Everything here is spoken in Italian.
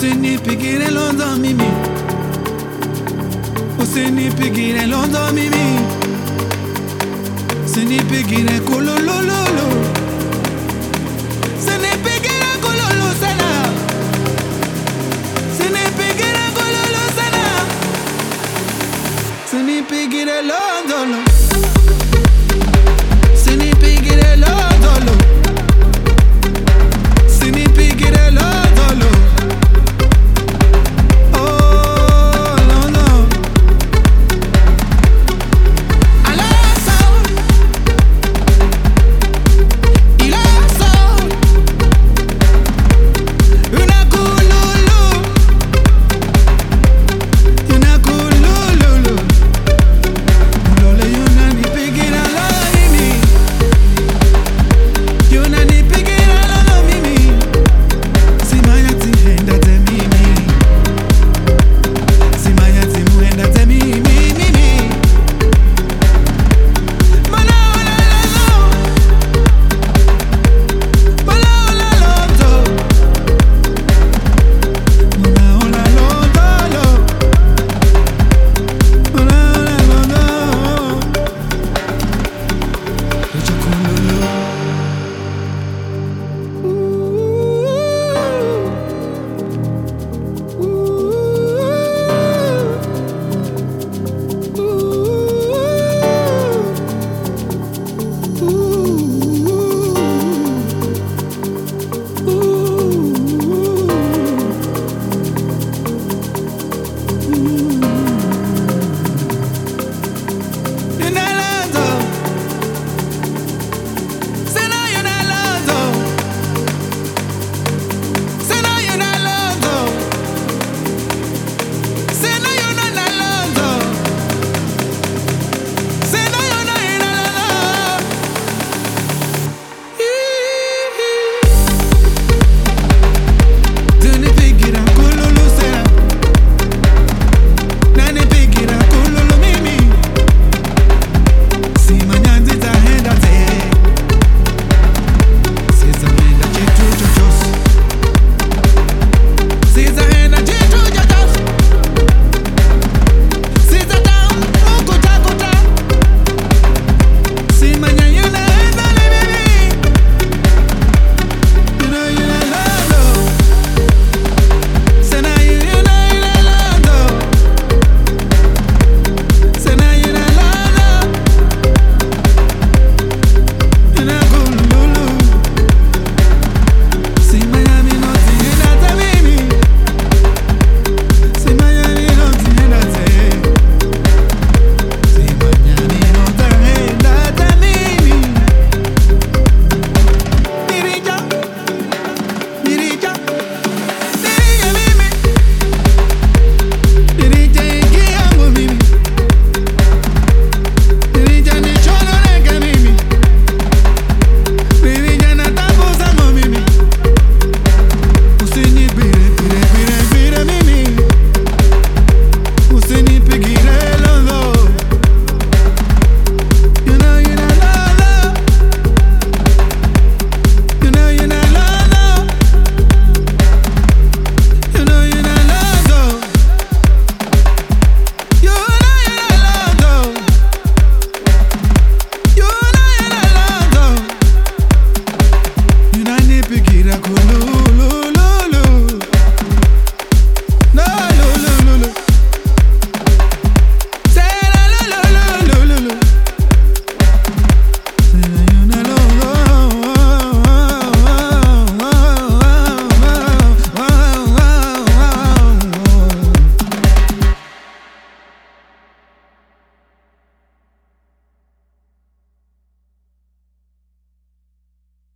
Usinipigire Lonzo mimi. Usinipigire Lonzo mimi. Usinipigire kululululu.